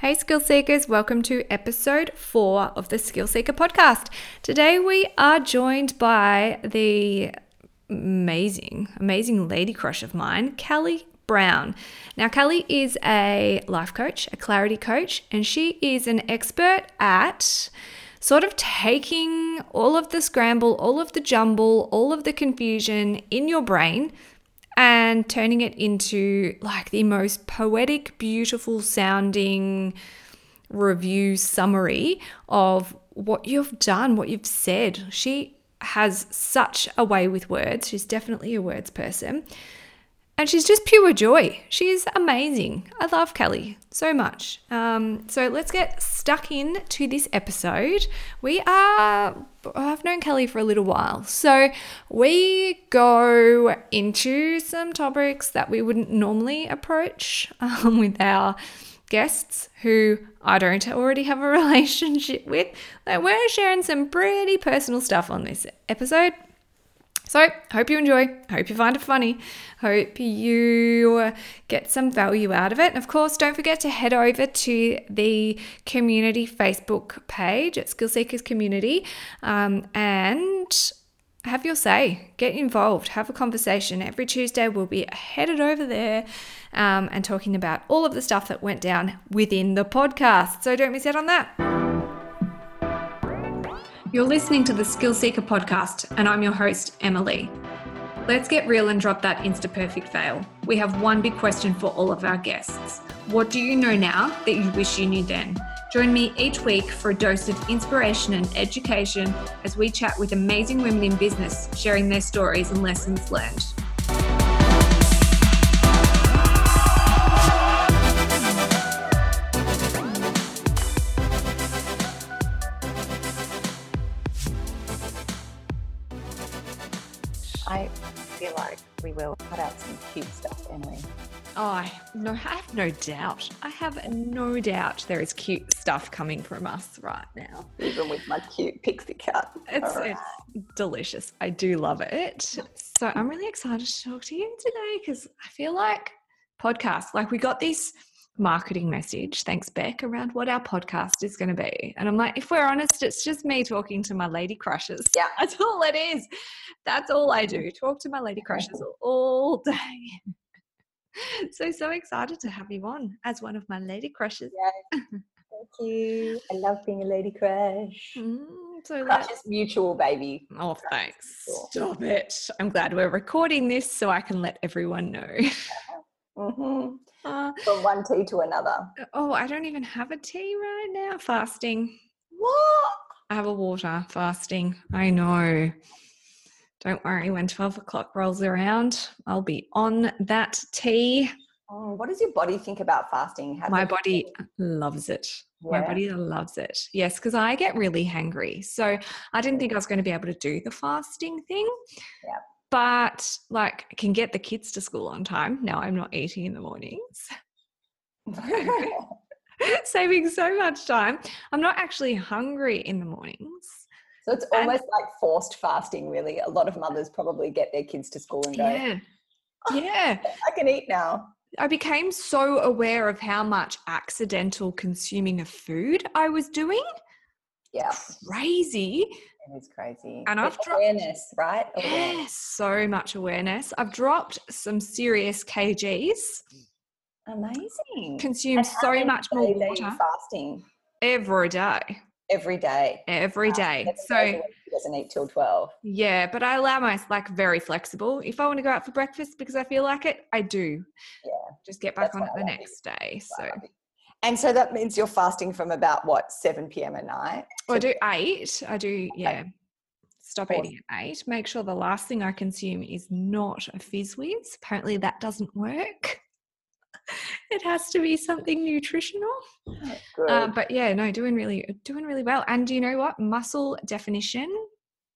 Hey, Skill Seekers, welcome to episode four of the Skill Seeker podcast. Today we are joined by the amazing, amazing lady crush of mine, Kelly Brown. Now, Kelly is a life coach, a clarity coach, and she is an expert at sort of taking all of the scramble, all of the jumble, all of the confusion in your brain and turning it into like the most poetic, beautiful sounding review summary of what you've done, what you've said. She has such a way with words. She's definitely a words person. And she's just pure joy. She's amazing. I love Kelly so much. Um, so let's get stuck in to this episode. We are, I've known Kelly for a little while. So we go into some topics that we wouldn't normally approach um, with our guests who I don't already have a relationship with. Like we're sharing some pretty personal stuff on this episode. So, hope you enjoy. Hope you find it funny. Hope you get some value out of it. And of course, don't forget to head over to the community Facebook page at Skill Seekers Community um, and have your say. Get involved. Have a conversation. Every Tuesday, we'll be headed over there um, and talking about all of the stuff that went down within the podcast. So, don't miss out on that. You're listening to the Skill Seeker podcast, and I'm your host, Emily. Let's get real and drop that insta perfect fail. We have one big question for all of our guests What do you know now that you wish you knew then? Join me each week for a dose of inspiration and education as we chat with amazing women in business, sharing their stories and lessons learned. We will put out some cute stuff, Emily. Oh, I, no, I have no doubt. I have no doubt there is cute stuff coming from us right now. Even with my cute pixie cut. It's, right. it's delicious. I do love it. So I'm really excited to talk to you today because I feel like podcast, like we got this marketing message, thanks Beck, around what our podcast is going to be. And I'm like, if we're honest, it's just me talking to my lady crushes. Yeah. That's all it is. That's all I do. Talk to my lady crushes all day. So so excited to have you on as one of my lady crushes. Yes. Thank you. I love being a lady crush. Mm, so Crush is mutual, baby. Oh, thanks. Stop it. I'm glad we're recording this so I can let everyone know. hmm Uh, From one tea to another. oh, I don't even have a tea right now. Fasting. What? I have a water fasting. I know. Don't worry, when 12 o'clock rolls around, I'll be on that tea. Oh, what does your body think about fasting? How My body loves it. My body loves it. Yes, because I get really hangry. So I didn't think I was going to be able to do the fasting thing. Yeah. But like, I can get the kids to school on time. Now I'm not eating in the mornings, saving so much time. I'm not actually hungry in the mornings. so it's almost like forced fasting, really. A lot of mothers probably get their kids to school and go, Yeah. Yeah. I can eat now. I became so aware of how much accidental consuming of food I was doing. Yeah, Crazy. it is crazy. And I've dropped- awareness, right? Awareness. Yes, so much awareness. I've dropped some serious kgs, Amazing. consumed so much more days are you water fasting every day. every day. Every day. So, he doesn't eat till 12. yeah, but I allow myself like very flexible. If I want to go out for breakfast because I feel like it, I do. Yeah. Just get back That's on it the next day. So, And so that means you're fasting from about what, 7 p.m. at night? Well, I do eight. I do, yeah. Stop Awesome. eating at eight. Make sure the last thing I consume is not a fizz whiz. Apparently, that doesn't work. It has to be something nutritional. Good. Uh, but yeah, no, doing really, doing really well. And do you know what? Muscle definition.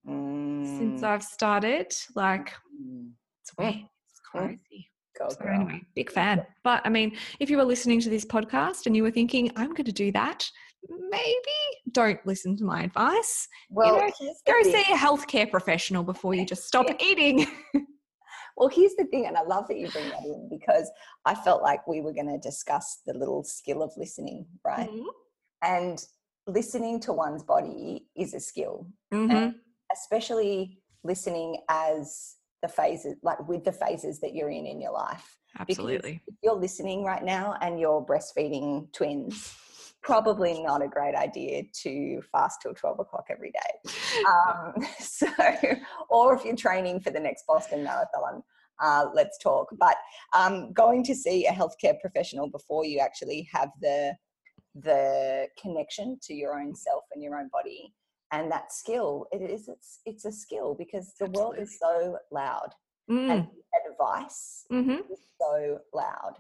Since Mm, I've started, like mm. it's way, it's crazy. Go, So girl. anyway, big fan. But I mean, if you were listening to this podcast and you were thinking, I'm going to do that, maybe don't listen to my advice. Well, know, here's the Go thing. see a healthcare professional before you just stop eating. well, here's the thing, and I love that you bring that in because I felt like we were going to discuss the little skill of listening, right? Mhm. And listening to one's body is a skill, Mhm. especially listening as the phases, like with the phases that you're in in your life. Absolutely. If you're listening right now and you're breastfeeding twins, probably not a great idea to fast till 12 o'clock every day. Um, so, or if you're training for the next Boston Marathon, uh, let's talk. But um, going to see a healthcare professional before you actually have the the connection to your own self and your own body and that skill it is it's it's a skill because the world is so loud Mm. and advice Mhm. is so loud.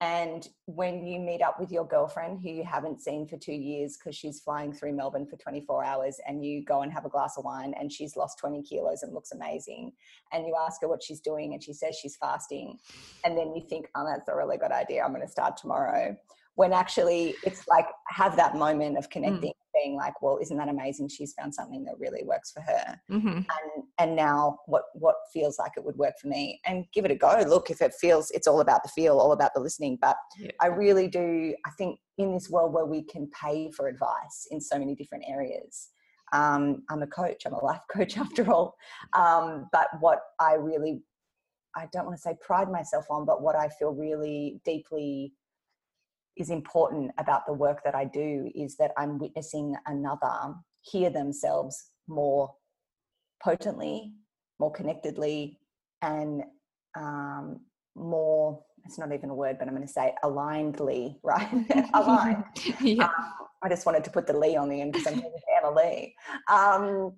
And when you meet up with your girlfriend who you haven't seen for two years because she's flying through Melbourne for 24 hours, and you go and have a glass of wine and she's lost 20 kilos and looks amazing, and you ask her what she's doing and she says she's fasting, and then you think, oh, that's a really good idea. I'm going to start tomorrow. When actually it's like have that moment of connecting, being like, well, isn't that amazing? She's found something that really works for her Mhm. and and now what what feels like it would work for me and give it a go look if it feels it's all about the feel all about the listening but Yeah. i really do i think in this world where we can pay for advice in so many different areas um, i'm a coach i'm a life coach after all um, but what i really i don't want to say pride myself on but what i feel really deeply is important about the work that I do is that I'm witnessing another hear themselves more potently, more connectedly, and um, more. It's not even a word, but I'm going to say alignedly, right? Aligned. yeah. I just wanted to put the Lee on the end because I'm Emma Lee. Um,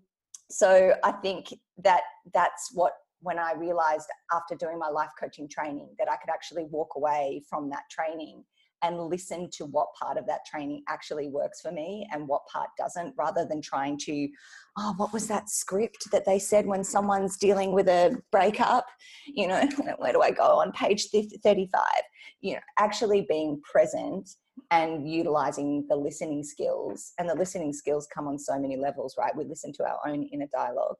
so I think that that's what when I realized after doing my life coaching training that I could actually walk away from that training and listen to what part of that training actually works for me and what part doesn't, rather than trying to, oh, what was that script that they said when someone's dealing with a breakup? You know, where do I go on page 35? You know, actually being present and utilizing the listening skills. And the listening skills come on so many levels, right? We listen to our own inner dialogue.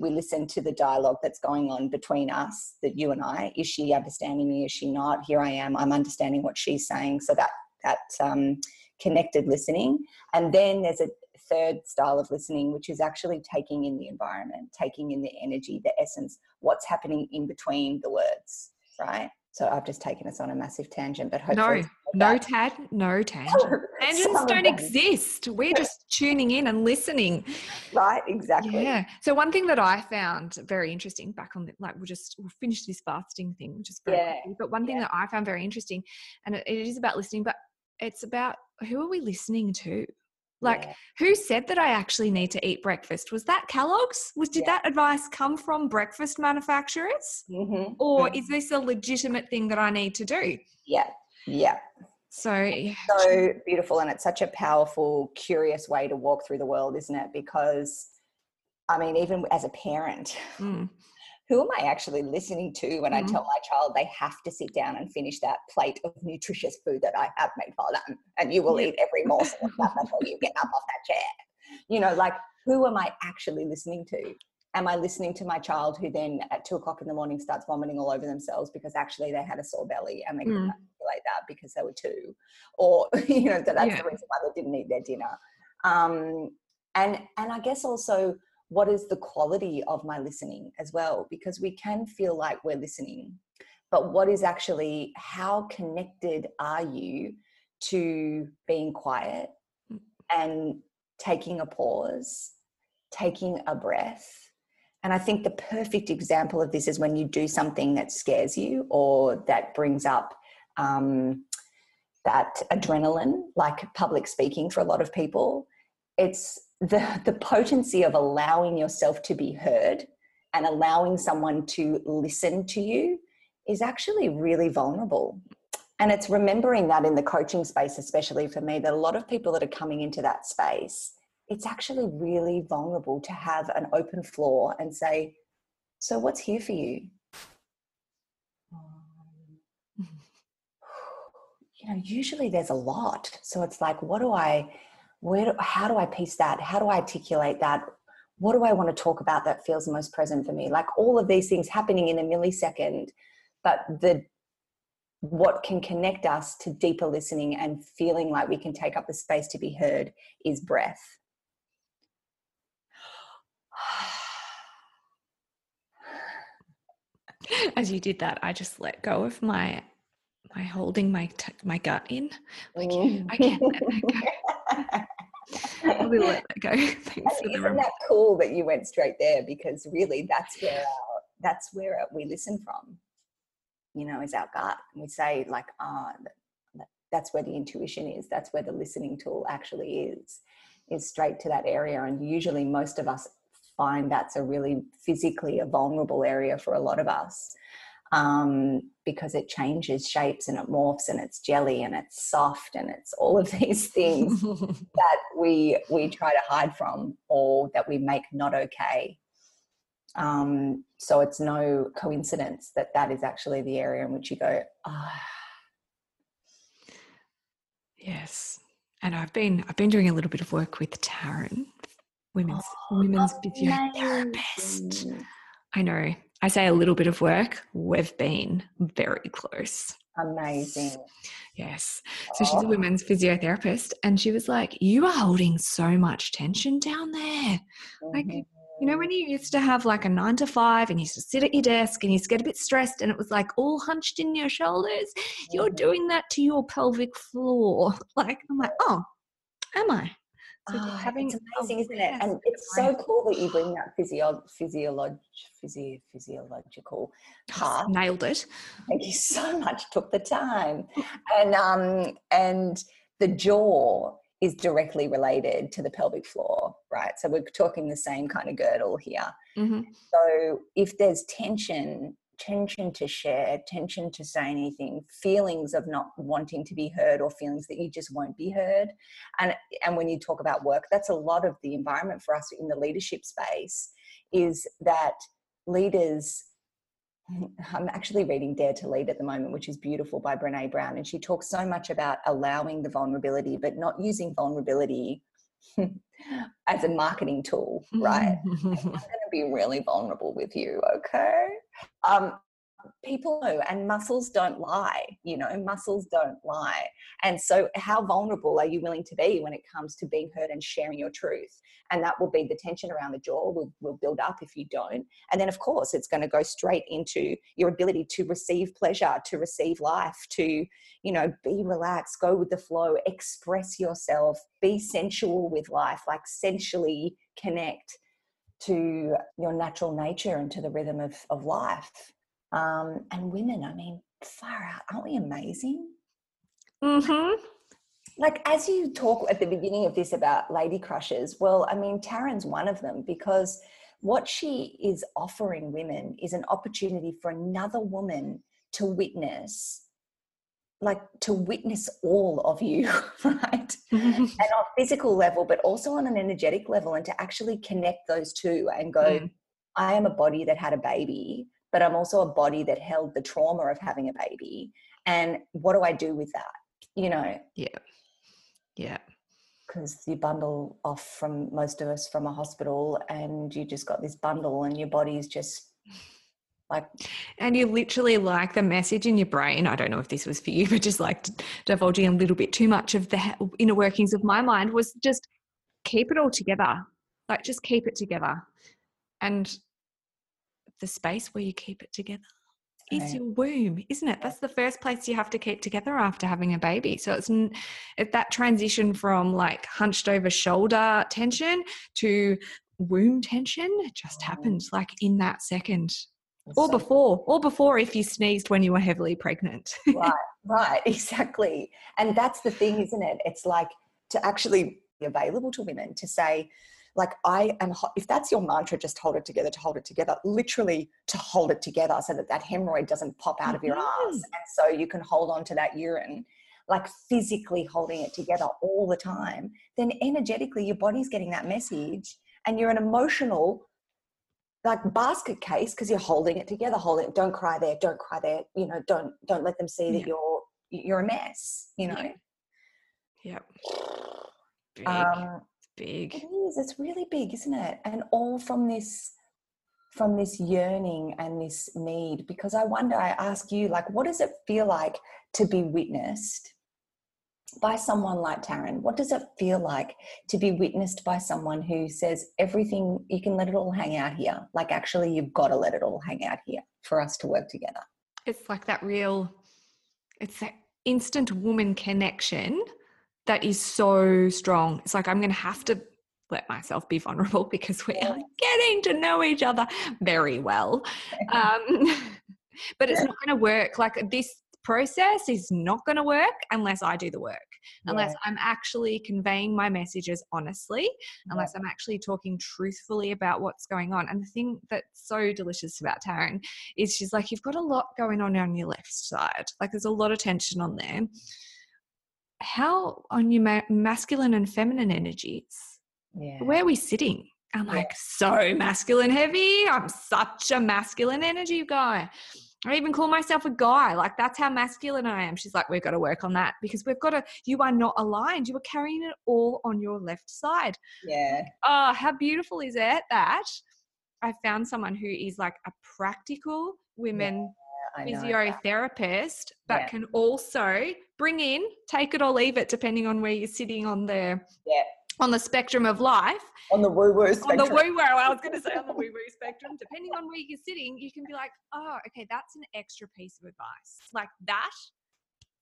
We listen to the dialogue that's going on between us, that you and I. Is she understanding me? Is she not? Here I am. I'm understanding what she's saying. So that that um, connected listening. And then there's a third style of listening, which is actually taking in the environment, taking in the energy, the essence, what's happening in between the words, right? So I've just taken us on a massive tangent, but hopefully No, no tad, no tangent. Tangents don't exist. We're just tuning in and listening. right, exactly. Yeah. So one thing that I found very interesting back on the, like we'll just we'll finish this fasting thing, which is very Yeah, but one thing yeah. that I found very interesting, and it, it is about listening, but it's about who are we listening to? Like Yeah. who said that I actually need to eat breakfast? Was that Kellogg's? Was did Yeah. that advice come from breakfast manufacturers? Mhm, Or mhm. is this a legitimate thing that I need to do? yeah, yeah. So so beautiful and it's such a powerful curious way to walk through the world isn't it because i mean even as a parent Mm. Who am i actually listening to when Mhm. i tell my child they have to sit down and finish that plate of nutritious food that i have made for them and you will Yeah. eat every morsel of that before you get up off that chair you know like who am i actually listening to am i listening to my child who then at two o'clock in the morning starts vomiting all over themselves because actually they had a sore belly and they couldn't Mm. articulate that because they were two or you know that that's Yeah. the reason why they didn't eat their dinner um, and and i guess also what is the quality of my listening as well because we can feel like we're listening but what is actually how connected are you to being quiet and taking a pause taking a breath and I think the perfect example of this is when you do something that scares you or that brings up um, that adrenaline, like public speaking for a lot of people. It's the, the potency of allowing yourself to be heard and allowing someone to listen to you is actually really vulnerable. And it's remembering that in the coaching space, especially for me, that a lot of people that are coming into that space, it's actually really vulnerable to have an open floor and say, So, what's here for you? Um, You know, usually there's a lot. So it's like, what do I, where, do, how do I piece that? How do I articulate that? what do I want to talk about that feels most present for me? Like all of these things happening in a millisecond, but the what can connect us to deeper listening and feeling like we can take up the space to be heard is breath. As you did that, I just let go of my my holding my t- my gut in. Like, mm. I can't let that go. Will let that go. Thanks and isn't that cool that you went straight there? Because really, that's where our, that's where we listen from. You know, is our gut. And we say like, ah, oh, that's where the intuition is. That's where the listening tool actually is. Is straight to that area, and usually most of us find that's a really physically a vulnerable area for a lot of us um, because it changes shapes and it morphs and it's jelly and it's soft and it's all of these things that we we try to hide from or that we make not okay. Um, so it's no coincidence that that is actually the area in which you go. Ah. Yes, and I've been I've been doing a little bit of work with Taryn, women's oh, women's physiotherapist. I know I say a little bit of work, we've been very close. Amazing. Yes. So she's a women's physiotherapist, and she was like, You are holding so much tension down there. Mm-hmm. Like, you know, when you used to have like a nine to five and you used to sit at your desk and you used to get a bit stressed and it was like all hunched in your shoulders, mm-hmm. you're doing that to your pelvic floor. Like, I'm like, Oh, am I? So oh, having it's amazing, isn't it? And it's so cool that you bring that physio, physiolog, physio, physiological part. Nailed it. Thank you so much. Took the time, and um, and the jaw is directly related to the pelvic floor, right? So we're talking the same kind of girdle here. Mm-hmm. So if there's tension tension to share, tension to say anything, feelings of not wanting to be heard or feelings that you just won't be heard. And and when you talk about work, that's a lot of the environment for us in the leadership space is that leaders I'm actually reading Dare to Lead at the moment, which is beautiful by Brene Brown. And she talks so much about allowing the vulnerability, but not using vulnerability as a marketing tool, right? Mm-hmm. I'm going to be really vulnerable with you, okay? Um, people know and muscles don't lie you know muscles don't lie. And so how vulnerable are you willing to be when it comes to being heard and sharing your truth? And that will be the tension around the jaw will, will build up if you don't. And then of course it's going to go straight into your ability to receive pleasure to receive life to you know be relaxed go with the flow express yourself be sensual with life like sensually connect to your natural nature and to the rhythm of, of life. Um, and women, I mean, far out, aren't we amazing? Mm-hmm. Like, as you talk at the beginning of this about lady crushes, well, I mean, Taryn's one of them because what she is offering women is an opportunity for another woman to witness like to witness all of you, right? and on physical level, but also on an energetic level, and to actually connect those two and go, mm. I am a body that had a baby, but I'm also a body that held the trauma of having a baby. And what do I do with that? You know? Yeah. Yeah. Because you bundle off from most of us from a hospital and you just got this bundle and your body's just like and you literally like the message in your brain. I don't know if this was for you but just like divulging a little bit too much of the inner workings of my mind was just keep it all together. Like just keep it together. And the space where you keep it together is your womb isn't it? That's the first place you have to keep together after having a baby. So it's if that transition from like hunched over shoulder tension to womb tension just oh. happens like in that second or so before, or before if you sneezed when you were heavily pregnant. right, right, exactly. And that's the thing, isn't it? It's like to actually be available to women to say, like, I am, if that's your mantra, just hold it together, to hold it together, literally to hold it together so that that hemorrhoid doesn't pop out of your mm-hmm. ass. And so you can hold on to that urine, like physically holding it together all the time, then energetically your body's getting that message and you're an emotional like basket case because you're holding it together holding it don't cry there don't cry there you know don't don't let them see that yeah. you're you're a mess you know yeah, yeah. Um, big. It is. It's really big, isn't it? And all from this from this yearning and this need because I wonder I ask you like what does it feel like to be witnessed by someone like Taryn? What does it feel like to be witnessed by someone who says everything you can let it all hang out here? Like actually you've got to let it all hang out here for us to work together. It's like that real it's that instant woman connection that is so strong. It's like I'm going to have to let myself be vulnerable because we are getting to know each other very well. Um, but it's not going to work. Like this process is not going to work unless I do the work, unless I'm actually conveying my messages honestly, unless I'm actually talking truthfully about what's going on. And the thing that's so delicious about Taryn is she's like, you've got a lot going on on your left side. Like there's a lot of tension on there. How on your ma- masculine and feminine energies? Yeah. Where are we sitting? I'm Yeah. like so masculine heavy. I'm such a masculine energy guy. I even call myself a guy. Like that's how masculine I am. She's like, we've got to work on that because we've got to. You are not aligned. You are carrying it all on your left side. Yeah. Oh, how beautiful is it that I found someone who is like a practical women know. physiotherapist, but Yeah. can also bring in, take it or leave it, depending on where you're sitting on the Yeah. On the spectrum of life. On the woo woo spectrum. On the woo woo, I was going to say on the woo woo spectrum, depending on where you're sitting, you can be like, oh, okay, that's an extra piece of advice. Like that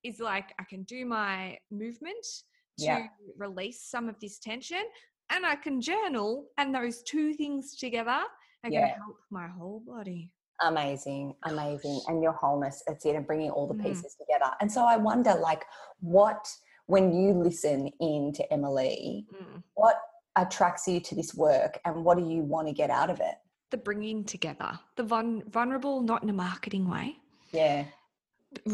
is like I can do my movement to Yeah. release some of this tension, and I can journal, and those two things together are going to help my whole body. amazing amazing and your wholeness it's it and bringing all the Mm. pieces together and so i wonder like what when you listen in to emily Mm. what attracts you to this work and what do you want to get out of it the bringing together, the vul- vulnerable, not in a marketing way, yeah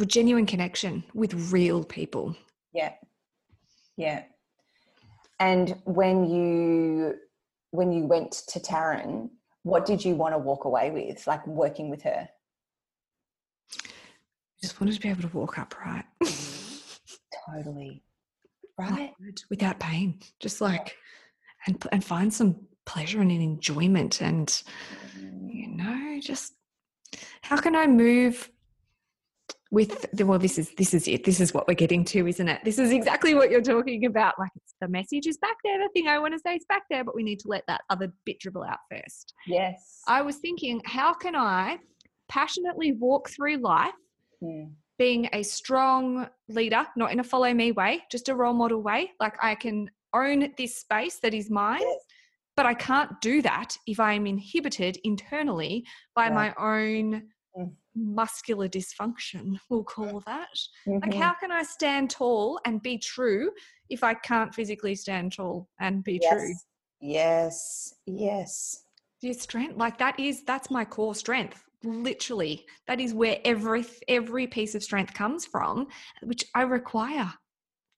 genuine connection with real people. yeah yeah and when you when you went to Taryn, what did you want to walk away with like working with her I Just wanted to be able to walk upright. totally. Right. without pain just like and and find some pleasure and an enjoyment and you know just how can i move with the, well this is this is it. This is what we're getting to isn't it? This is exactly what you're talking about. Like it's, the message is back there. The thing i want to say is back there but we need to let that other bit dribble out first. Yes. I was thinking how can i passionately walk through life Mm. Being a strong leader, not in a follow me way, just a role model way. Like I can own this space that is mine, but I can't do that if I am inhibited internally by Yeah. my own Mm. muscular dysfunction, we'll call that. Like, Mhm. how can I stand tall and be true if I can't physically stand tall and be true? yes yes yes Your strength, like that is that's my core strength. Literally, that is where every every piece of strength comes from, which I require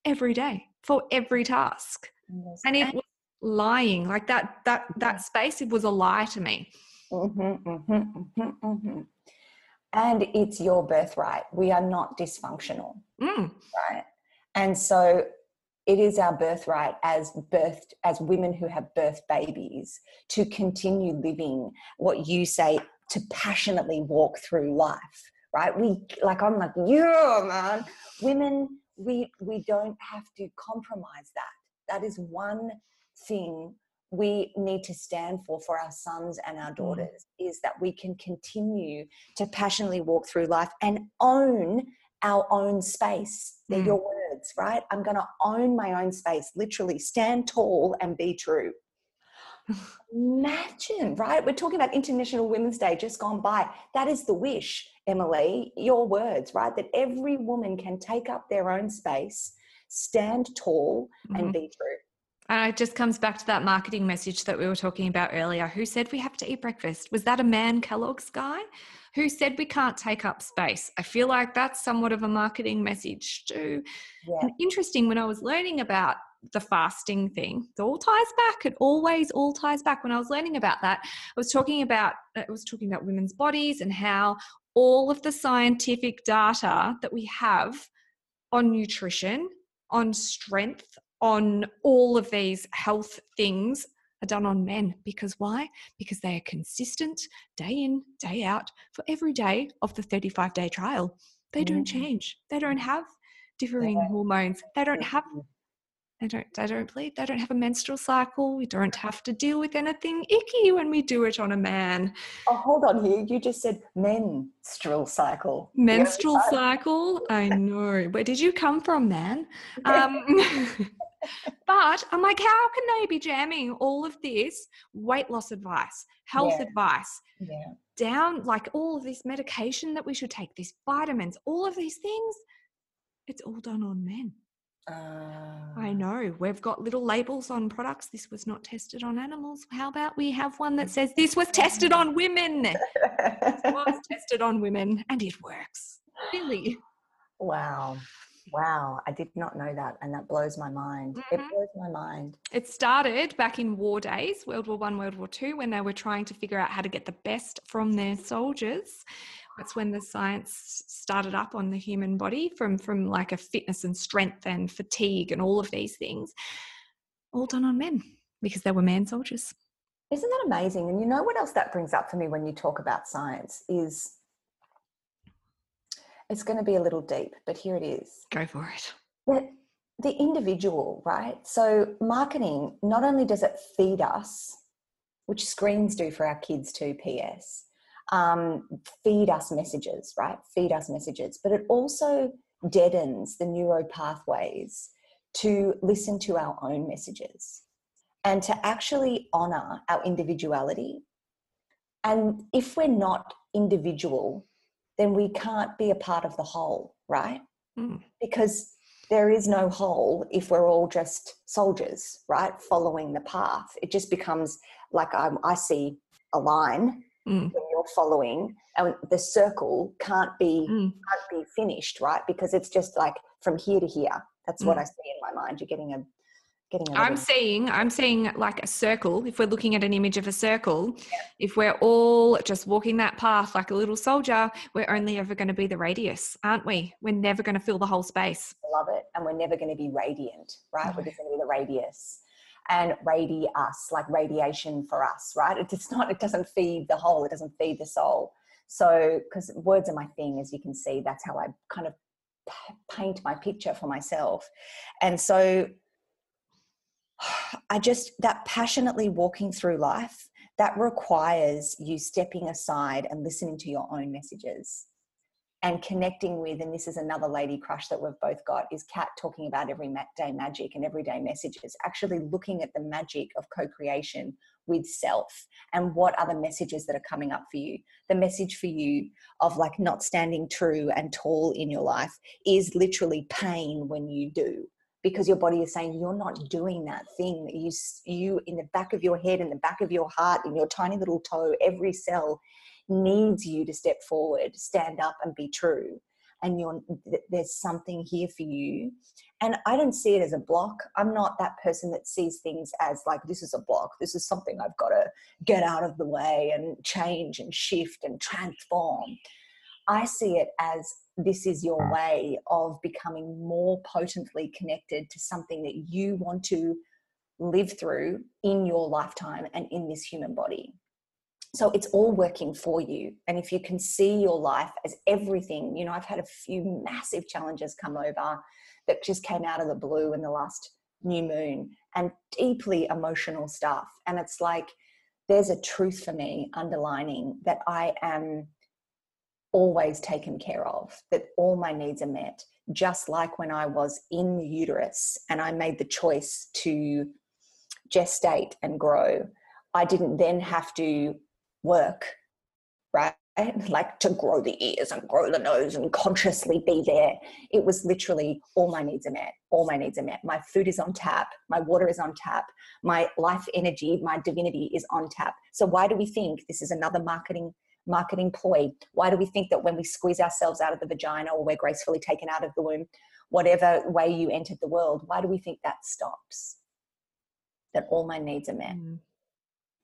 every day for every task. Yes. And it was lying like that. That Mm-hmm. that space it was a lie to me. Mhm, mhm, mhm, mhm. And it's your birthright. We are not dysfunctional, Mm, right? And so it is our birthright as birthed as women who have birthed babies to continue living what you say to passionately walk through life, right? We like I'm like, yeah, man. Women, we we don't have to compromise that. That is one thing we need to stand for for our sons and our daughters is that we can continue to passionately walk through life and own our own space. They're Mm. your words, right? I'm going to own my own space, literally stand tall and be true. Imagine, right? We're talking about International Women's Day just gone by. That is the wish, Emily, your words, right? That every woman can take up their own space, stand tall, mhm. and be true. And it just comes back to that marketing message that we were talking about earlier. Who said we have to eat breakfast? Was that a man Kellogg's guy? Who said we can't take up space? I feel like that's somewhat of a marketing message too. Yeah. And interesting when I was learning about the fasting thing, it all ties back. It always all ties back. When I was learning about that, I was talking about I was talking about women's bodies and how all of the scientific data that we have on nutrition, on strength, on all of these health things are done on men. Because why? Because they are consistent day in, day out for every day of the 35 day trial. They don't Mm. change. They don't have differing Yeah. hormones. They don't have. They don't they don't bleed. They don't have a menstrual cycle. We don't have to deal with anything icky when we do it on a man. Oh, hold on here. You just said menstrual cycle. Menstrual time- cycle. I know. Where did you come from, man? Um, but I'm like, how can they be jamming all of this weight loss advice, health Yeah. advice, yeah. down like all of this medication that we should take, these vitamins, all of these things? It's all done on men. I Uh, know. We've got little labels on products. This was not tested on animals. How about we have one that says this was tested on women? was tested on women and it works. Really? wow. Wow. I did not know that. And that blows my mind. It Mhm. blows my mind. It started back in war days, World War One, World War Two, when they were trying to figure out how to get the best from their soldiers. That's when the science started up on the human body from from like a fitness and strength and fatigue and all of these things, all done on men because they were man soldiers. Isn't that amazing? And you know what else that brings up for me when you talk about science is it's going to be a little deep, but here it is. Go for it. the, the individual, right? So, marketing not only does it feed us, which screens do for our kids too, PS, um, feed us messages, right? Feed us messages, but it also deadens the neuro pathways to listen to our own messages and to actually honor our individuality. And if we're not individual, then we can't be a part of the whole, right? Mm. because there is no whole if we're all just soldiers, right? Following the path. It just becomes like I, I see a line Mm. when following, and the circle can't be Mm. can't be finished, right? Because it's just like from here to here. That's what Mm. I see in my mind. You're getting a getting a I'm seeing, I'm seeing like a circle. If we're looking at an image of a circle, if we're all just walking that path like a little soldier, we're only ever going to be the radius, aren't we? We're never going to fill the whole space. love it and we're never going to be radiant right we're just going to be the radius and radi us like radiation for us right? It's not it doesn't feed the whole it doesn't feed the soul. So because words are my thing as you can see that's how i kind of paint my picture for myself. And so i just that passionately walking through life that requires you stepping aside and listening to your own messages and connecting with, and this is another lady crush that we've both got, is Kat talking about everyday magic and everyday messages, actually looking at the magic of co creation with self and what are the messages that are coming up for you. The message for you of like not standing true and tall in your life is literally pain when you do. Because your body is saying you're not doing that thing that you you in the back of your head, in the back of your heart, in your tiny little toe, every cell needs you to step forward, stand up, and be true. And you're there's something here for you. And I don't see it as a block. I'm not that person that sees things as like this is a block. This is something I've got to get out of the way and change and shift and transform. I see it as this is your mm. way of becoming more potently connected to something that you want to live through in your lifetime and in this human body. So it's all working for you. And if you can see your life as everything, you know, I've had a few massive challenges come over that just came out of the blue in the last new moon and deeply emotional stuff. And it's like there's a truth for me underlining that I am always taken care of, that all my needs are met, just like when I was in the uterus and I made the choice to gestate and grow. I didn't then have to work, right? Like to grow the ears and grow the nose and consciously be there. It was literally all my needs are met. All my needs are met. My food is on tap. My water is on tap. My life energy, my divinity is on tap. So why do we think this is another marketing marketing ploy? Why do we think that when we squeeze ourselves out of the vagina or we're gracefully taken out of the womb, whatever way you entered the world, why do we think that stops? That all my needs are met. Mm.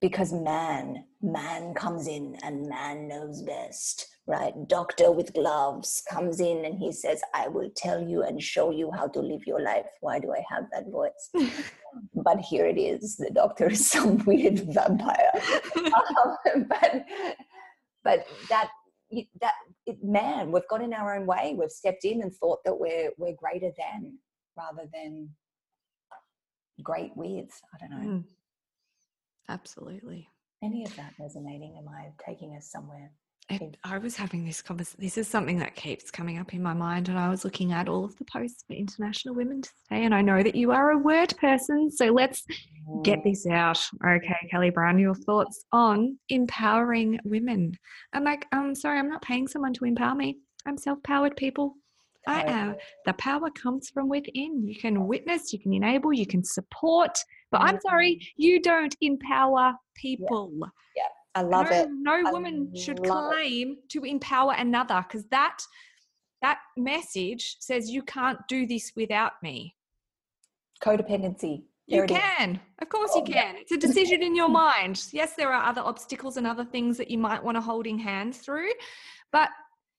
Because man, man comes in and man knows best, right? Doctor with gloves comes in and he says, I will tell you and show you how to live your life. Why do I have that voice? but here it is. The doctor is some weird vampire. um, but, but that, that it, man, we've got in our own way. We've stepped in and thought that we're, we're greater than rather than great with. I don't know. Mm. Absolutely. Any of that resonating? Am I taking us somewhere? It, I was having this conversation. This is something that keeps coming up in my mind, and I was looking at all of the posts for International Women's Day, and I know that you are a word person, so let's get mm. this out. Okay, Kelly Brown, your thoughts on empowering women? I'm like, I'm sorry, I'm not paying someone to empower me. I'm self-powered people. I am. The power comes from within. You can witness, you can enable, you can support, but I'm sorry, you don't empower people. Yeah, yeah. I love no, it. No woman should claim it. to empower another because that that message says you can't do this without me. Codependency. There you can. Is. Of course oh, you can. Yeah. It's a decision in your mind. Yes, there are other obstacles and other things that you might want to holding hands through, but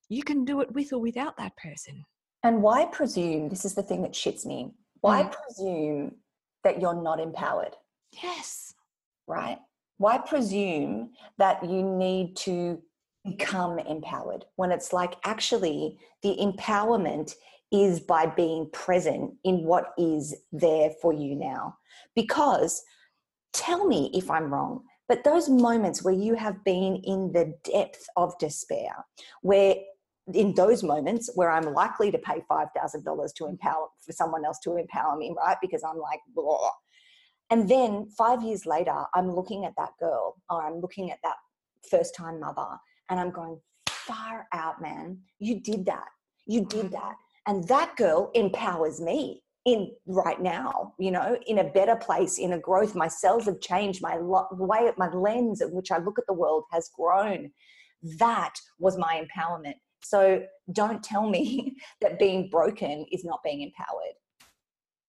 you can do it with or without that person. And why presume? This is the thing that shits me. Why mm. presume that you're not empowered. Yes. Right? Why presume that you need to become empowered when it's like actually the empowerment is by being present in what is there for you now? Because tell me if I'm wrong, but those moments where you have been in the depth of despair, where in those moments where I'm likely to pay $5,000 to empower for someone else to empower me, right? Because I'm like, Blah. and then five years later, I'm looking at that girl or I'm looking at that first time mother and I'm going, far out, man. You did that. You did mm-hmm. that. And that girl empowers me in right now, you know, in a better place, in a growth. My cells have changed. My lo- way, my lens at which I look at the world has grown. That was my empowerment so don't tell me that being broken is not being empowered.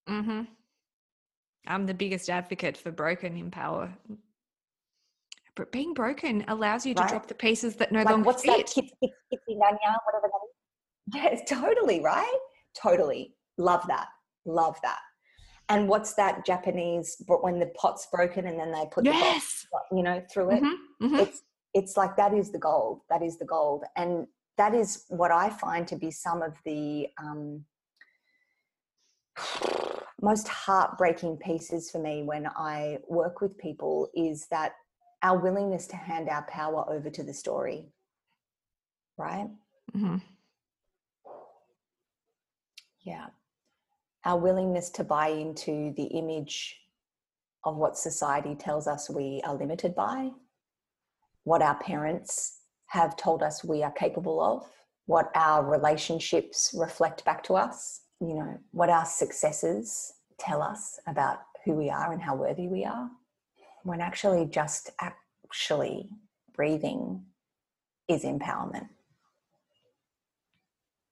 Mm-hmm. I'm the biggest advocate for broken empower. But being broken allows you to right. drop the pieces that no like longer what's fit. that? whatever that is. Yes, totally, right? Totally. Love that. Love that. And what's that Japanese when the pot's broken and then they put yes. the pot, you know, through it? Mm-hmm. Mm-hmm. It's it's like that is the gold. That is the gold. And that is what I find to be some of the um, most heartbreaking pieces for me when I work with people is that our willingness to hand our power over to the story, right? Mm-hmm. Yeah. Our willingness to buy into the image of what society tells us we are limited by, what our parents have told us we are capable of, what our relationships reflect back to us, you know, what our successes tell us about who we are and how worthy we are, when actually just actually breathing is empowerment.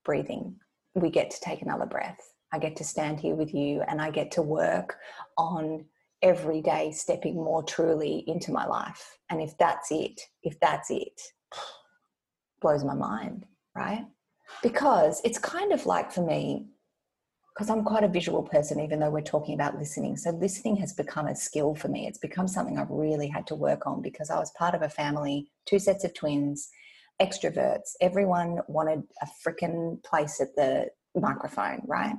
Breathing. We get to take another breath. I get to stand here with you and I get to work on every day stepping more truly into my life. And if that's it, if that's it, blows my mind, right? Because it's kind of like for me, because I'm quite a visual person, even though we're talking about listening. So, listening has become a skill for me. It's become something I've really had to work on because I was part of a family, two sets of twins, extroverts. Everyone wanted a freaking place at the microphone, right?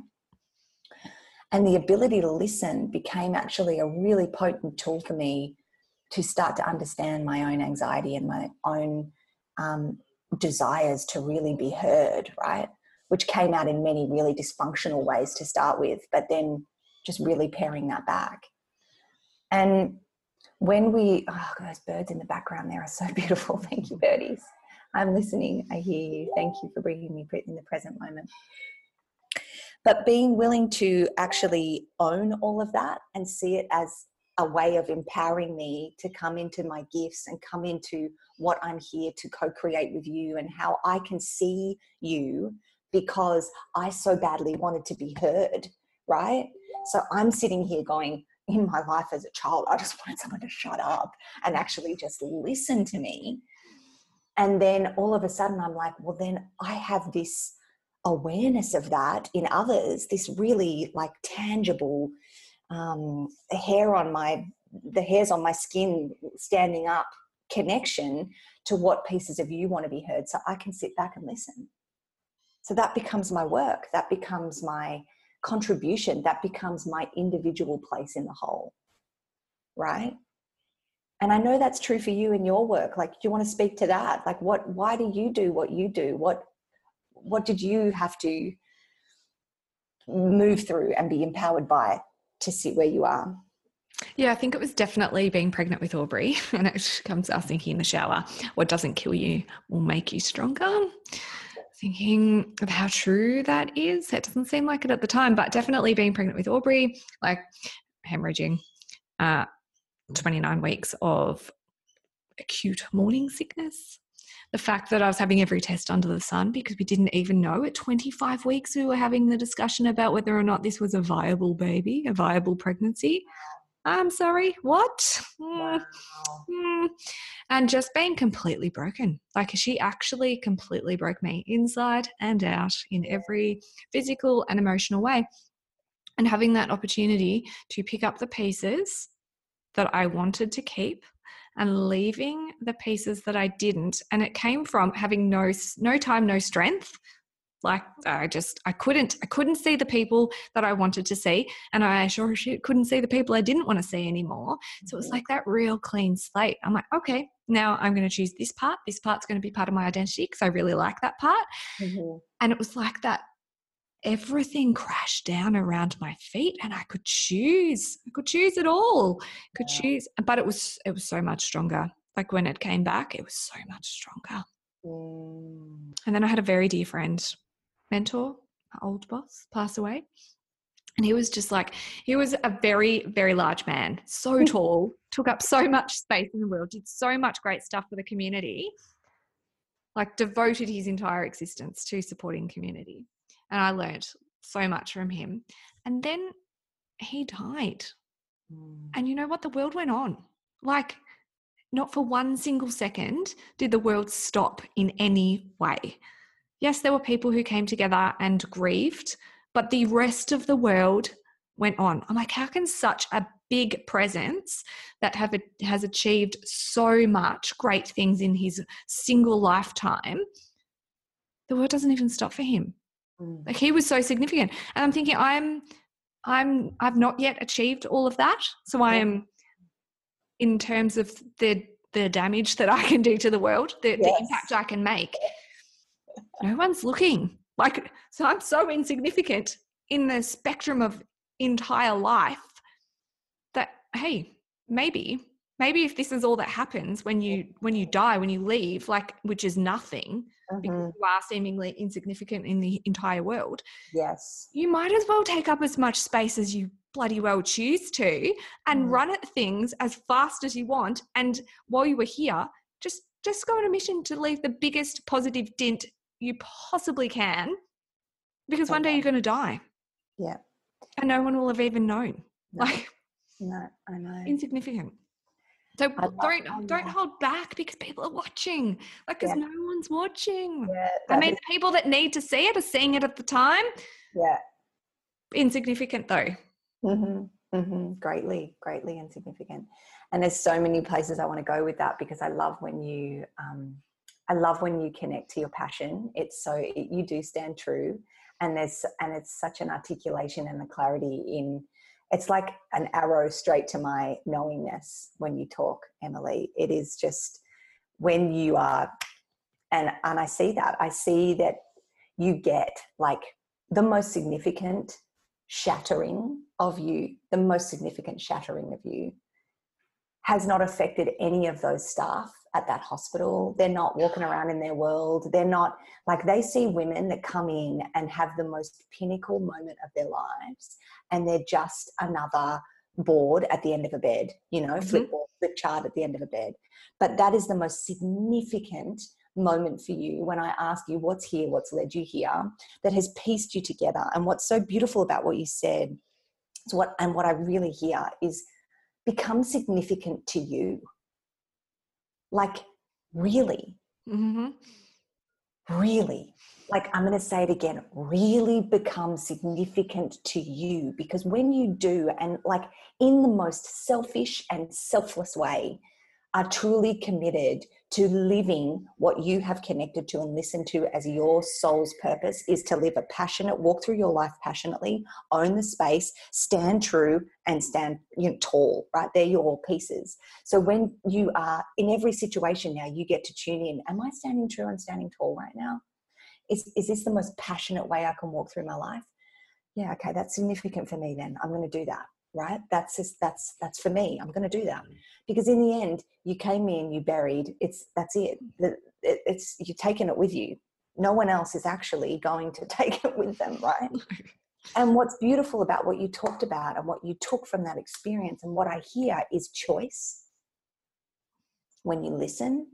And the ability to listen became actually a really potent tool for me to start to understand my own anxiety and my own um, desires to really be heard, right? Which came out in many really dysfunctional ways to start with, but then just really paring that back. And when we, oh, those birds in the background there are so beautiful. Thank you, birdies. I'm listening. I hear you. Thank you for bringing me in the present moment. But being willing to actually own all of that and see it as a way of empowering me to come into my gifts and come into what I'm here to co create with you and how I can see you because I so badly wanted to be heard, right? So I'm sitting here going, in my life as a child. I just wanted someone to shut up and actually just listen to me. And then all of a sudden, I'm like, well, then I have this awareness of that in others, this really like tangible um, hair on my, the hairs on my skin standing up connection to what pieces of you want to be heard. So I can sit back and listen. So that becomes my work. That becomes my contribution. That becomes my individual place in the whole. Right? And I know that's true for you in your work. Like, do you want to speak to that? Like, what, why do you do what you do? What, what did you have to move through and be empowered by to sit where you are? Yeah, I think it was definitely being pregnant with Aubrey. And it comes out thinking in the shower, what doesn't kill you will make you stronger. Thinking of how true that is. It doesn't seem like it at the time, but definitely being pregnant with Aubrey, like hemorrhaging, uh, 29 weeks of acute morning sickness. The fact that I was having every test under the sun because we didn't even know at 25 weeks we were having the discussion about whether or not this was a viable baby, a viable pregnancy. I'm sorry, what? Mm, wow. Mm. And just being completely broken. Like she actually completely broke me inside and out in every physical and emotional way. And having that opportunity to pick up the pieces that I wanted to keep and leaving the pieces that I didn't. And it came from having no no time, no strength like i just i couldn't i couldn't see the people that i wanted to see and i sure couldn't see the people i didn't want to see anymore so it was mm-hmm. like that real clean slate i'm like okay now i'm going to choose this part this part's going to be part of my identity because i really like that part mm-hmm. and it was like that everything crashed down around my feet and i could choose i could choose it all could yeah. choose but it was it was so much stronger like when it came back it was so much stronger mm. and then i had a very dear friend mentor, old boss, pass away. And he was just like, he was a very, very large man, so tall, took up so much space in the world, did so much great stuff for the community, like devoted his entire existence to supporting community. And I learned so much from him. And then he died. Mm. And you know what? The world went on. Like, not for one single second did the world stop in any way yes, there were people who came together and grieved, but the rest of the world went on. I'm like, how can such a big presence that have has achieved so much great things in his single lifetime, the world doesn't even stop for him. Mm. Like he was so significant, and I'm thinking, I'm, I'm, I've not yet achieved all of that, so I am, in terms of the the damage that I can do to the world, the, yes. the impact I can make no one's looking. Like, so I'm so insignificant in the spectrum of entire life that, hey, maybe, maybe if this is all that happens when you when you die, when you leave, like which is nothing, mm-hmm. because you are seemingly insignificant in the entire world. Yes. You might as well take up as much space as you bloody well choose to and mm. run at things as fast as you want. And while you were here, just just go on a mission to leave the biggest positive dent you possibly can because one day you're going to die. Yeah. And no one will have even known. No. Like, no, I know. Insignificant. So don't don't hold back because people are watching. Like, because yeah. no one's watching. Yeah, I mean, is- the people that need to see it are seeing it at the time. Yeah. Insignificant though. Mm-hmm. Mm-hmm. Greatly, greatly insignificant. And there's so many places I want to go with that because I love when you um, I love when you connect to your passion. It's so it, you do stand true, and there's and it's such an articulation and the clarity in. It's like an arrow straight to my knowingness when you talk, Emily. It is just when you are, and and I see that. I see that you get like the most significant shattering of you, the most significant shattering of you has not affected any of those staff at that hospital. They're not walking around in their world. They're not like they see women that come in and have the most pinnacle moment of their lives, and they're just another board at the end of a bed, you know, mm-hmm. flip board, flip chart at the end of a bed. But that is the most significant moment for you when I ask you what's here, what's led you here, that has pieced you together. And what's so beautiful about what you said So what and what I really hear is become significant to you. Like really, Mm-hmm. really. Like I'm going to say it again, really become significant to you because when you do, and like in the most selfish and selfless way, are truly committed to living what you have connected to and listened to as your soul's purpose is to live a passionate walk through your life passionately own the space stand true and stand you know, tall right? They're your pieces. So when you are in every situation now you get to tune in. Am i standing true? And standing tall right now. Is, is this the most passionate way i can walk through my life? Yeah okay that's significant for me then. I'm going to do that right? That's just, that's that's for me i'm going to do that. Mm. Because in the end you came in you buried it's that's it it's you're taking it with you. No one else is actually going to take it with them right? And what's beautiful about what you talked about and what you took from that experience and what i hear is choice. When you listen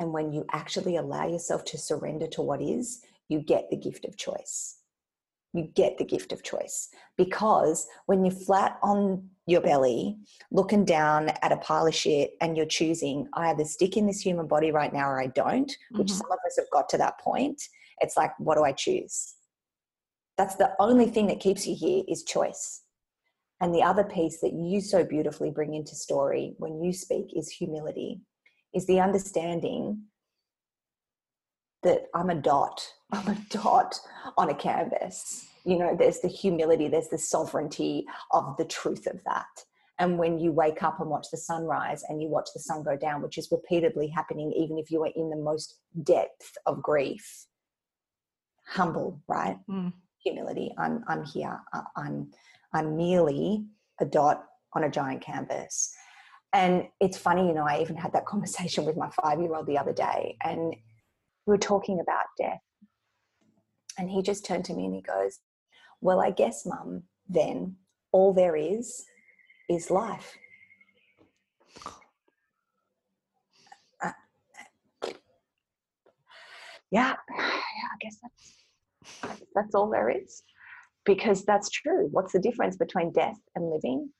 and when you actually allow yourself to surrender to what is you get the gift of choice you get the gift of choice because when you're flat on your belly looking down at a pile of shit and you're choosing I either stick in this human body right now or I don't, which Mhm. some of us have got to that point, it's like, what do I choose? That's the only thing that keeps you here is choice. And the other piece that you so beautifully bring into story when you speak is humility, is the understanding that I'm a dot. I'm a dot on a canvas. You know, there's the humility, there's the sovereignty of the truth of that. And when you wake up and watch the sunrise and you watch the sun go down, which is repeatedly happening, even if you are in the most depth of grief, humble, right? Mm. Humility. I'm, I'm here. I'm, I'm merely a dot on a giant canvas. And it's funny, you know, I even had that conversation with my five year old the other day, and we were talking about death. And he just turned to me and he goes, Well, I guess, mum, then all there is is life. Uh, yeah, yeah, I guess that's, that's all there is. Because that's true. What's the difference between death and living?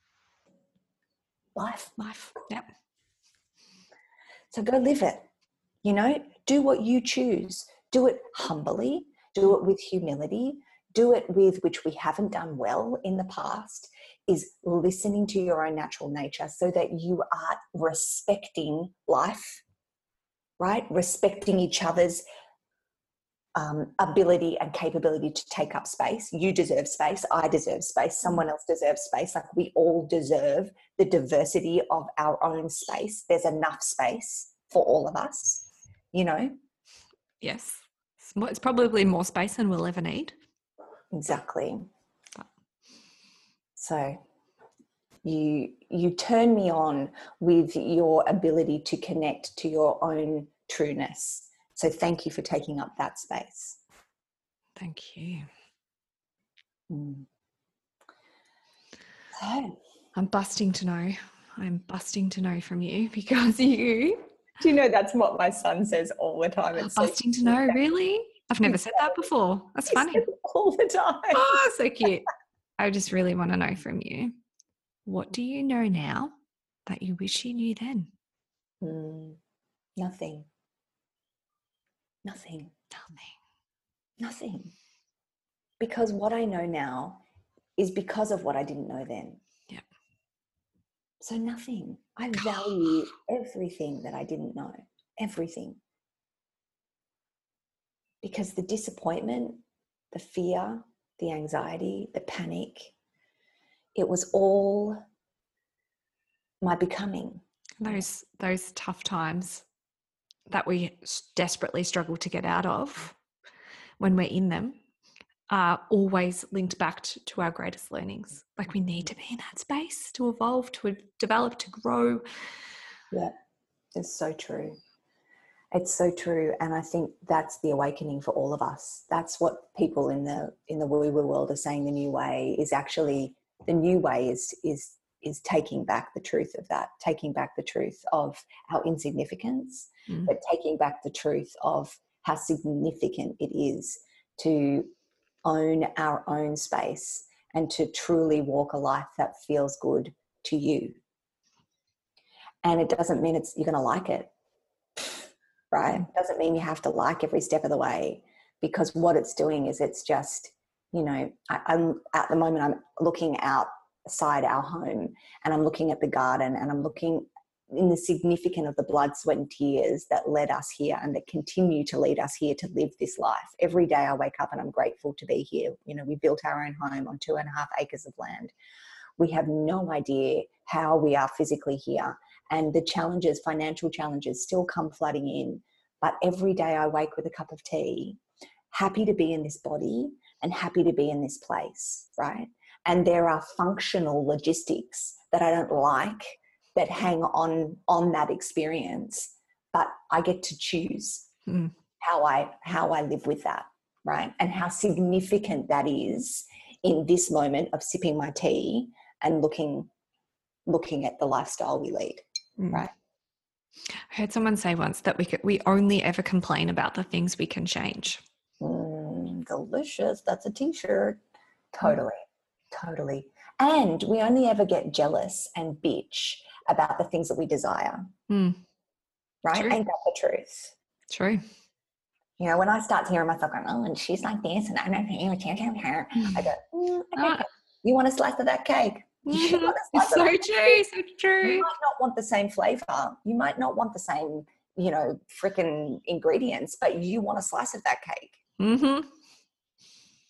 Life. Life. Yep. So go live it. You know, do what you choose. Do it humbly, do it with humility, do it with which we haven't done well in the past, is listening to your own natural nature so that you are respecting life, right? Respecting each other's um, ability and capability to take up space. You deserve space. I deserve space. Someone else deserves space. Like we all deserve the diversity of our own space. There's enough space for all of us, you know? Yes. It's, probably more space than we'll ever need. Exactly. So you you turn me on with your ability to connect to your own trueness. So thank you for taking up that space. Thank you. Mm. So, I'm busting to know. I'm busting to know from you because you do you know that's what my son says all the time? It's so to know. Really? I've never said that before. That's funny. all the time. Oh, so cute. I just really want to know from you. What do you know now that you wish you knew then? Mm, nothing. Nothing. Nothing. Nothing. Because what I know now is because of what I didn't know then. So nothing. I value everything that I didn't know. Everything. Because the disappointment, the fear, the anxiety, the panic, it was all my becoming. Those those tough times that we desperately struggle to get out of when we're in them are always linked back to, to our greatest learnings. Like we need to be in that space to evolve, to develop, to grow. Yeah, it's so true. It's so true, and I think that's the awakening for all of us. That's what people in the in the woo woo world are saying. The new way is actually the new way is is is taking back the truth of that, taking back the truth of our insignificance, Mm. but taking back the truth of how significant it is to own our own space and to truly walk a life that feels good to you. And it doesn't mean it's you're going to like it, right? It doesn't mean you have to like every step of the way because what it's doing is it's just, you know, I, I'm at the moment I'm looking outside our home and I'm looking at the garden and I'm looking in the significance of the blood, sweat, and tears that led us here and that continue to lead us here to live this life. Every day I wake up and I'm grateful to be here. You know, we built our own home on two and a half acres of land. We have no idea how we are physically here. And the challenges, financial challenges, still come flooding in. But every day I wake with a cup of tea, happy to be in this body and happy to be in this place, right? And there are functional logistics that I don't like that hang on on that experience but i get to choose mm. how i how i live with that right and how significant that is in this moment of sipping my tea and looking looking at the lifestyle we lead mm. right I heard someone say once that we could, we only ever complain about the things we can change. Mm, delicious. That's a t-shirt. Totally. Totally. And we only ever get jealous and bitch about the things that we desire. Mm. Right? True. Ain't that the truth? True. You know, when I start hearing myself going, oh, and she's like this, and I don't know, her, I go, mm, okay, you want a slice of that cake? It's so true, so true. You might not want the same flavor. You might not want the same, you know, freaking ingredients, but you want a slice of that cake. Mm-hmm.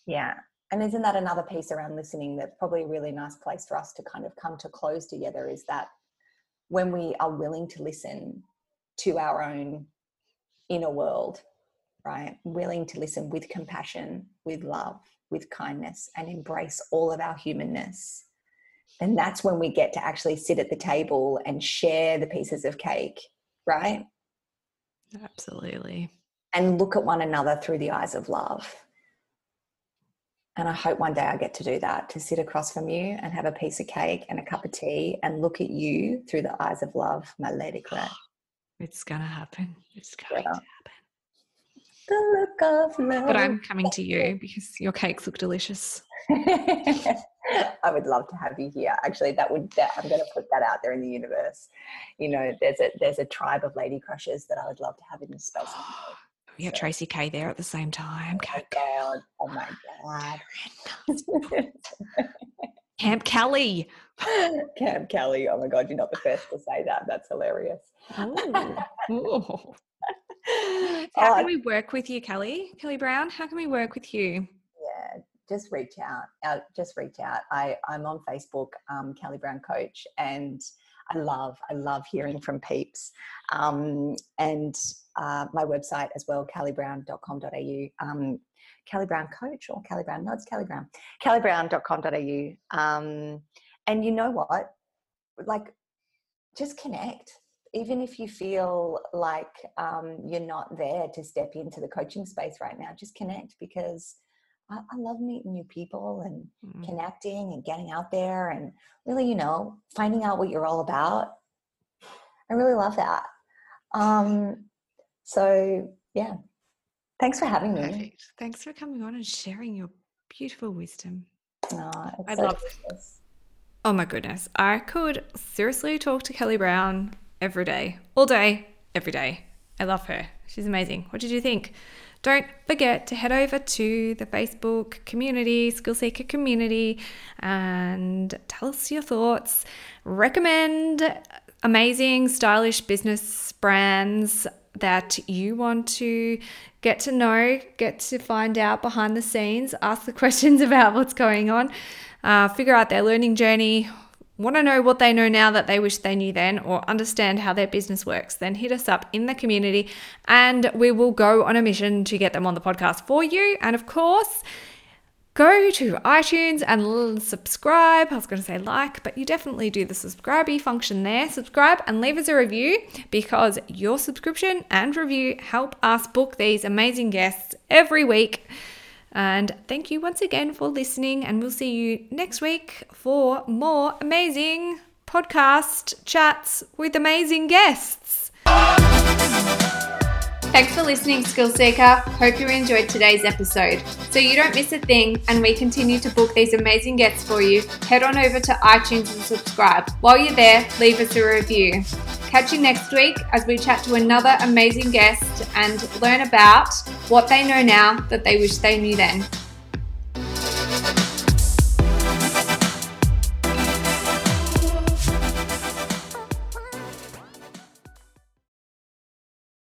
Yeah. And isn't that another piece around listening that's probably a really nice place for us to kind of come to close together is that when we are willing to listen to our own inner world, right? Willing to listen with compassion, with love, with kindness, and embrace all of our humanness. And that's when we get to actually sit at the table and share the pieces of cake, right? Absolutely. And look at one another through the eyes of love. And I hope one day I get to do that to sit across from you and have a piece of cake and a cup of tea and look at you through the eyes of love, my lady Claire. It's going to happen. It's going yeah. to happen. The look of love. But I'm coming to you because your cakes look delicious. I would love to have you here. Actually, that would that, I'm going to put that out there in the universe. You know, there's a there's a tribe of lady crushers that I would love to have in this space. We have Tracy K there at the same time. Oh my god! Oh my god! Camp Kelly. Camp Kelly. Oh my god! You're not the first to say that. That's hilarious. Ooh. How can we work with you, Kelly? Kelly Brown. How can we work with you? Yeah, just reach out. Uh, just reach out. I I'm on Facebook, um, Kelly Brown Coach, and I love, I love hearing from peeps. Um, and uh, my website as well, kellybrown.com.au. Um, Kelly Brown Coach or Kelly Brown, no, it's Kelly Brown, kellybrown.com.au. Um, and you know what? Like, just connect. Even if you feel like um, you're not there to step into the coaching space right now, just connect because I, I love meeting new people and mm. connecting and getting out there and really, you know, finding out what you're all about. I really love that. Um, so yeah, thanks for having me. Perfect. Thanks for coming on and sharing your beautiful wisdom. Oh, I so love this. Oh my goodness. I could seriously talk to Kelly Brown every day, all day, every day. I love her. She's amazing. What did you think? Don't forget to head over to the Facebook community, Skill Seeker community, and tell us your thoughts. Recommend amazing, stylish business brands that you want to get to know, get to find out behind the scenes, ask the questions about what's going on, uh, figure out their learning journey, want to know what they know now that they wish they knew then, or understand how their business works, then hit us up in the community and we will go on a mission to get them on the podcast for you. And of course, go to iTunes and subscribe. I was going to say like, but you definitely do the subscribey function there. Subscribe and leave us a review because your subscription and review help us book these amazing guests every week. And thank you once again for listening, and we'll see you next week for more amazing podcast chats with amazing guests. Thanks for listening, Skill Seeker. Hope you enjoyed today's episode. So you don't miss a thing and we continue to book these amazing guests for you, head on over to iTunes and subscribe. While you're there, leave us a review. Catch you next week as we chat to another amazing guest and learn about what they know now that they wish they knew then.